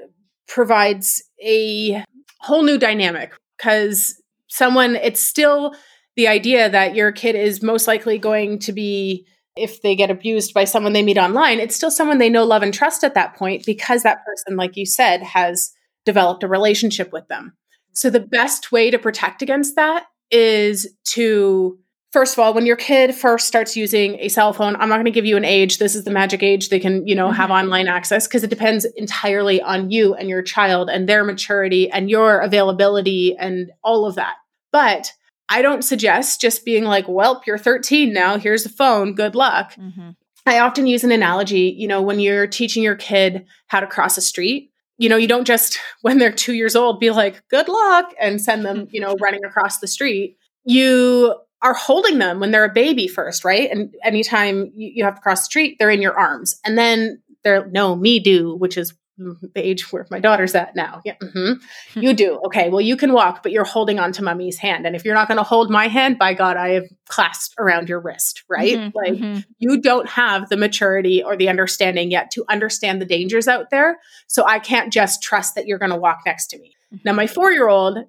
provides a whole new dynamic because someone it's still the idea that your kid is most likely going to be if they get abused by someone they meet online, it's still someone they know, love, and trust at that point because that person, like you said, has developed a relationship with them. So the best way to protect against that is to first of all when your kid first starts using a cell phone i'm not going to give you an age this is the magic age they can you know mm-hmm. have online access because it depends entirely on you and your child and their maturity and your availability and all of that but I don't suggest just being like, well, you're 13 now, here's a phone, good luck. Mm-hmm. I often use an analogy, you know, when you're teaching your kid how to cross a street, you know, you don't just, when they're two years old, be like, good luck and send them, you know, running across the street. You are holding them when they're a baby first, right? And anytime you, you have to cross the street, they're in your arms. And then they're, no, me do, which is the age where my daughter's at now. Yeah, mm-hmm. you do. Okay, well, you can walk, but you're holding on to mummy's hand. And if you're not going to hold my hand, by God, I have clasped around your wrist, right? Mm-hmm, like mm-hmm. you don't have the maturity or the understanding yet to understand the dangers out there. So I can't just trust that you're going to walk next to me. Now, my four year old,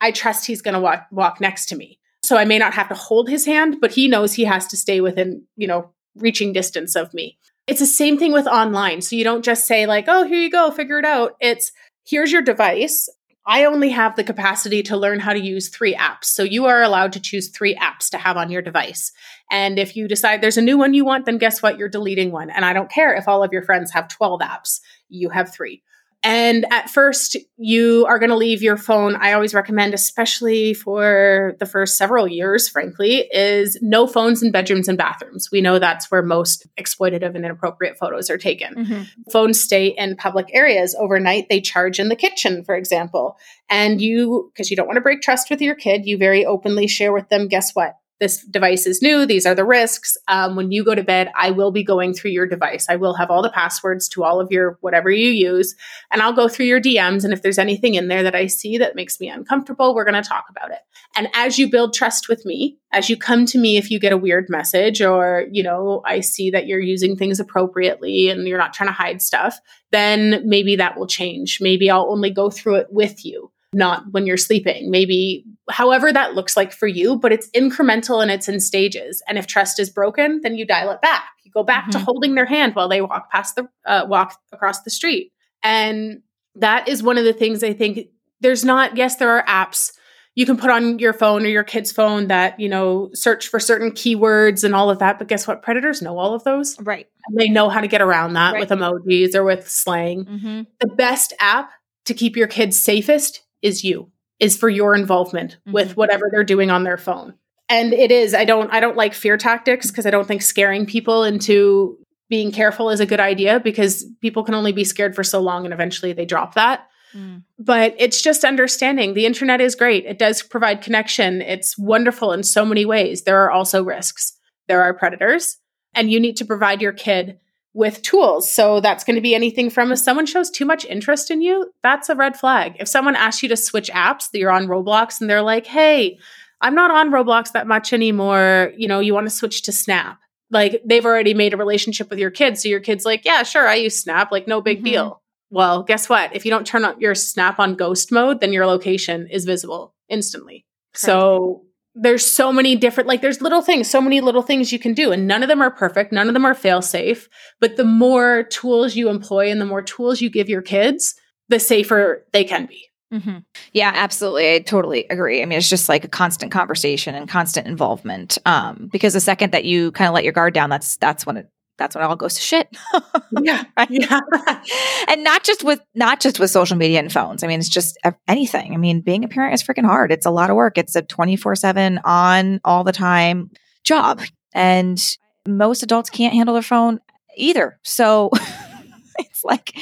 I trust he's going to walk, walk next to me. So I may not have to hold his hand, but he knows he has to stay within, you know, reaching distance of me. It's the same thing with online. So you don't just say, like, oh, here you go, figure it out. It's here's your device. I only have the capacity to learn how to use three apps. So you are allowed to choose three apps to have on your device. And if you decide there's a new one you want, then guess what? You're deleting one. And I don't care if all of your friends have 12 apps, you have three. And at first, you are going to leave your phone. I always recommend, especially for the first several years, frankly, is no phones in bedrooms and bathrooms. We know that's where most exploitative and inappropriate photos are taken. Mm-hmm. Phones stay in public areas overnight. They charge in the kitchen, for example. And you, because you don't want to break trust with your kid, you very openly share with them guess what? This device is new. These are the risks. Um, when you go to bed, I will be going through your device. I will have all the passwords to all of your whatever you use, and I'll go through your DMs. And if there's anything in there that I see that makes me uncomfortable, we're going to talk about it. And as you build trust with me, as you come to me if you get a weird message or, you know, I see that you're using things appropriately and you're not trying to hide stuff, then maybe that will change. Maybe I'll only go through it with you not when you're sleeping. Maybe however that looks like for you, but it's incremental and it's in stages. And if trust is broken, then you dial it back. You go back mm-hmm. to holding their hand while they walk past the uh, walk across the street. And that is one of the things I think there's not yes there are apps you can put on your phone or your kid's phone that you know search for certain keywords and all of that but guess what predators know all of those right and they know how to get around that right. with emojis or with slang mm-hmm. the best app to keep your kids safest is you, is for your involvement mm-hmm. with whatever they're doing on their phone. And it is, I don't I don't like fear tactics because I don't think scaring people into being careful is a good idea because people can only be scared for so long and eventually they drop that. Mm. But it's just understanding the internet is great. It does provide connection. It's wonderful in so many ways. There are also risks. There are predators, and you need to provide your kid with tools. So that's going to be anything from if someone shows too much interest in you, that's a red flag. If someone asks you to switch apps, that you're on Roblox and they're like, "Hey, I'm not on Roblox that much anymore. You know, you want to switch to Snap." Like they've already made a relationship with your kid, so your kid's like, "Yeah, sure, I use Snap, like no big mm-hmm. deal." Well, guess what? If you don't turn on your Snap on ghost mode, then your location is visible instantly. Crazy. So there's so many different like there's little things so many little things you can do and none of them are perfect none of them are fail safe but the more tools you employ and the more tools you give your kids the safer they can be mm-hmm. yeah absolutely i totally agree i mean it's just like a constant conversation and constant involvement um, because the second that you kind of let your guard down that's that's when it that's when it all goes to shit. yeah. yeah. and not just with not just with social media and phones. I mean, it's just anything. I mean, being a parent is freaking hard. It's a lot of work. It's a 24/7 on all the time job. And most adults can't handle their phone either. So it's like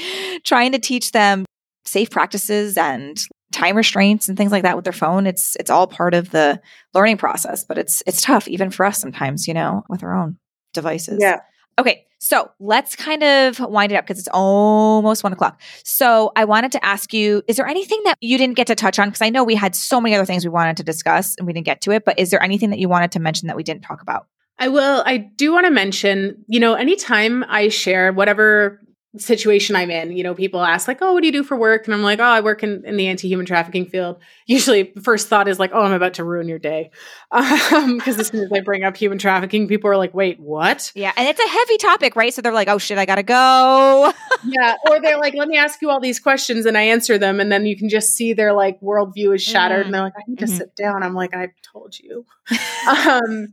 trying to teach them safe practices and time restraints and things like that with their phone. It's it's all part of the learning process, but it's it's tough even for us sometimes, you know, with our own devices. Yeah. Okay, so let's kind of wind it up because it's almost one o'clock. So I wanted to ask you is there anything that you didn't get to touch on? Because I know we had so many other things we wanted to discuss and we didn't get to it, but is there anything that you wanted to mention that we didn't talk about? I will. I do want to mention, you know, anytime I share whatever situation I'm in. You know, people ask like, "Oh, what do you do for work?" And I'm like, "Oh, I work in, in the anti-human trafficking field." Usually, the first thought is like, "Oh, I'm about to ruin your day," because um, as soon as I bring up human trafficking, people are like, "Wait, what?" Yeah, and it's a heavy topic, right? So they're like, "Oh shit, I gotta go." yeah, or they're like, "Let me ask you all these questions," and I answer them, and then you can just see their like worldview is shattered, mm-hmm. and they're like, "I need to mm-hmm. sit down." I'm like, "I told you." um,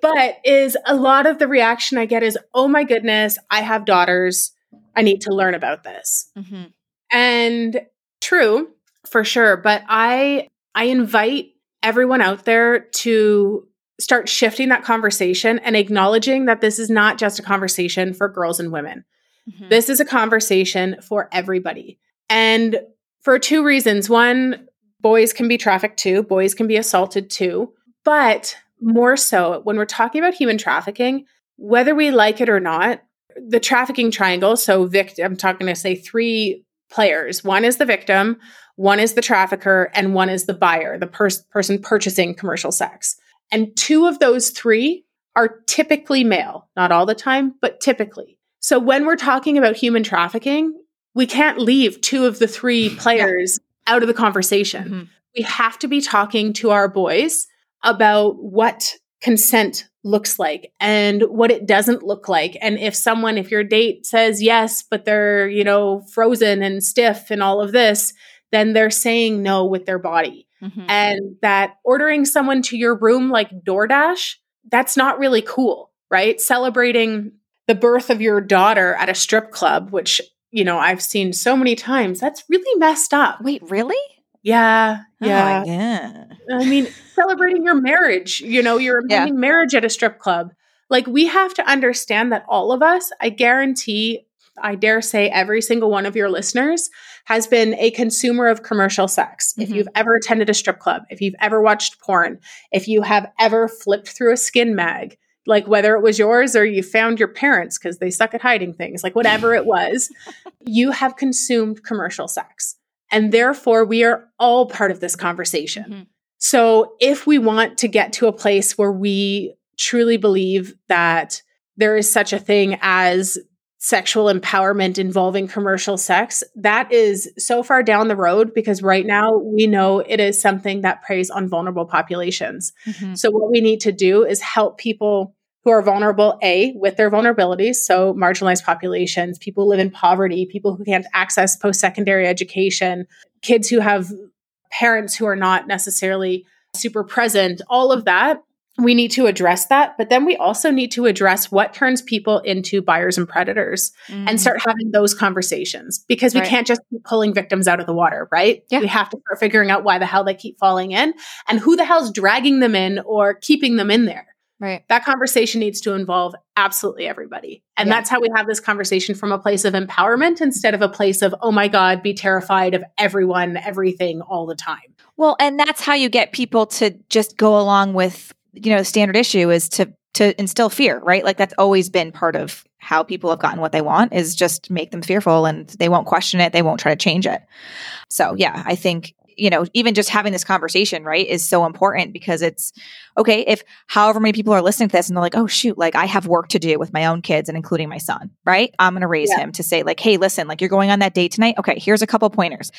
but is a lot of the reaction I get is, "Oh my goodness, I have daughters." I need to learn about this. Mm-hmm. And true, for sure. But I I invite everyone out there to start shifting that conversation and acknowledging that this is not just a conversation for girls and women. Mm-hmm. This is a conversation for everybody. And for two reasons. One, boys can be trafficked too, boys can be assaulted too. But more so, when we're talking about human trafficking, whether we like it or not, the trafficking triangle. So, victim, I'm talking to say three players. One is the victim, one is the trafficker, and one is the buyer, the pers- person purchasing commercial sex. And two of those three are typically male, not all the time, but typically. So, when we're talking about human trafficking, we can't leave two of the three players yeah. out of the conversation. Mm-hmm. We have to be talking to our boys about what consent looks like and what it doesn't look like. And if someone if your date says yes but they're you know frozen and stiff and all of this then they're saying no with their body. Mm-hmm. and that ordering someone to your room like DoorDash that's not really cool right? Celebrating the birth of your daughter at a strip club which you know I've seen so many times that's really messed up. Wait really? Yeah yeah oh, yeah. I mean, celebrating your marriage, you know, you're yeah. marriage at a strip club. Like, we have to understand that all of us, I guarantee I dare say every single one of your listeners has been a consumer of commercial sex. Mm-hmm. If you've ever attended a strip club, if you've ever watched porn, if you have ever flipped through a skin mag, like whether it was yours or you found your parents because they suck at hiding things, like whatever it was, you have consumed commercial sex. And therefore, we are all part of this conversation. Mm-hmm. So, if we want to get to a place where we truly believe that there is such a thing as sexual empowerment involving commercial sex, that is so far down the road because right now we know it is something that preys on vulnerable populations. Mm-hmm. So, what we need to do is help people who are vulnerable, A, with their vulnerabilities. So, marginalized populations, people who live in poverty, people who can't access post secondary education, kids who have parents who are not necessarily super present, all of that we need to address that. But then we also need to address what turns people into buyers and predators mm. and start having those conversations because we right. can't just keep pulling victims out of the water, right? Yeah. We have to start figuring out why the hell they keep falling in and who the hell's dragging them in or keeping them in there. Right. That conversation needs to involve absolutely everybody. And yeah. that's how we have this conversation from a place of empowerment instead of a place of, oh my God, be terrified of everyone, everything all the time. Well, and that's how you get people to just go along with you know, the standard issue is to to instill fear, right? Like that's always been part of how people have gotten what they want is just make them fearful and they won't question it, they won't try to change it. So, yeah, I think you know, even just having this conversation, right, is so important because it's okay if however many people are listening to this and they're like, oh, shoot, like I have work to do with my own kids and including my son, right? I'm going to raise yeah. him to say, like, hey, listen, like you're going on that date tonight. Okay, here's a couple pointers.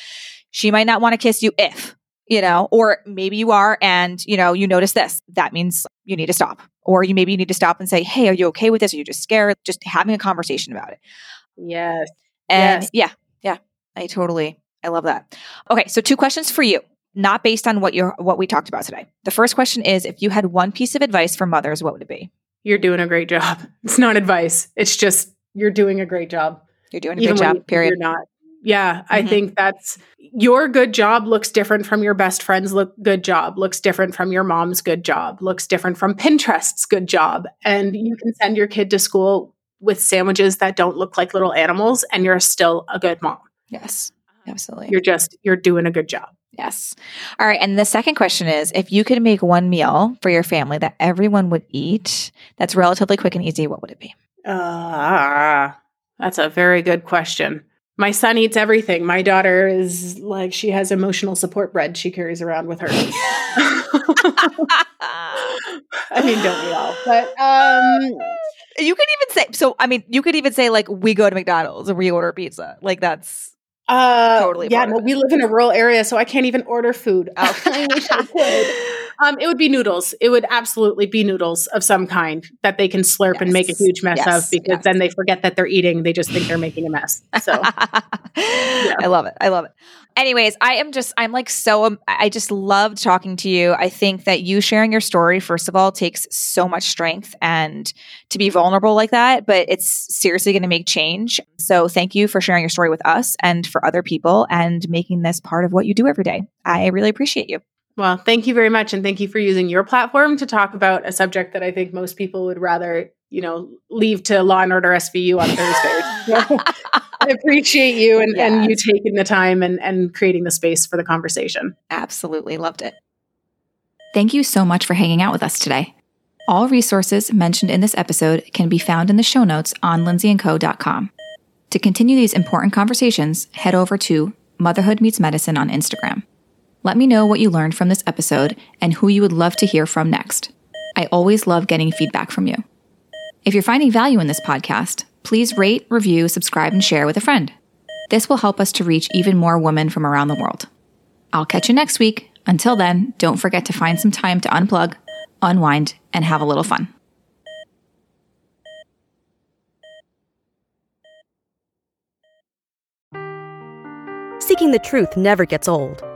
She might not want to kiss you if, you know, or maybe you are and, you know, you notice this. That means you need to stop. Or you maybe you need to stop and say, Hey, are you okay with this? Are you just scared? Just having a conversation about it. Yes. And yes. yeah, yeah, I totally, I love that. Okay. So two questions for you, not based on what you're, what we talked about today. The first question is if you had one piece of advice for mothers, what would it be? You're doing a great job. It's not advice. It's just, you're doing a great job. You're doing a Even great job, period. You're not. Yeah, mm-hmm. I think that's your good job looks different from your best friend's look good job, looks different from your mom's good job, looks different from Pinterest's good job. And you can send your kid to school with sandwiches that don't look like little animals and you're still a good mom. Yes. Absolutely. You're just you're doing a good job. Yes. All right. And the second question is if you could make one meal for your family that everyone would eat that's relatively quick and easy, what would it be? Uh, that's a very good question my son eats everything. My daughter is like she has emotional support bread she carries around with her. I mean, don't we all? But um you could even say so I mean, you could even say like we go to McDonald's and we order pizza. Like that's uh, totally. Yeah, no, we live in a rural area, so I can't even order food. Oh. I wish I could. Um, it would be noodles. It would absolutely be noodles of some kind that they can slurp yes. and make a huge mess yes. of because yes. then they forget that they're eating. They just think they're making a mess. So yeah. I love it. I love it. Anyways, I am just, I'm like so, um, I just loved talking to you. I think that you sharing your story, first of all, takes so much strength and to be vulnerable like that, but it's seriously going to make change. So thank you for sharing your story with us and for other people and making this part of what you do every day. I really appreciate you. Well, thank you very much. And thank you for using your platform to talk about a subject that I think most people would rather, you know, leave to Law and Order SVU on Thursday. I appreciate you and, yes. and you taking the time and, and creating the space for the conversation. Absolutely. Loved it. Thank you so much for hanging out with us today. All resources mentioned in this episode can be found in the show notes on lynzyandco.com. To continue these important conversations, head over to Motherhood Meets Medicine on Instagram. Let me know what you learned from this episode and who you would love to hear from next. I always love getting feedback from you. If you're finding value in this podcast, please rate, review, subscribe, and share with a friend. This will help us to reach even more women from around the world. I'll catch you next week. Until then, don't forget to find some time to unplug, unwind, and have a little fun. Seeking the truth never gets old.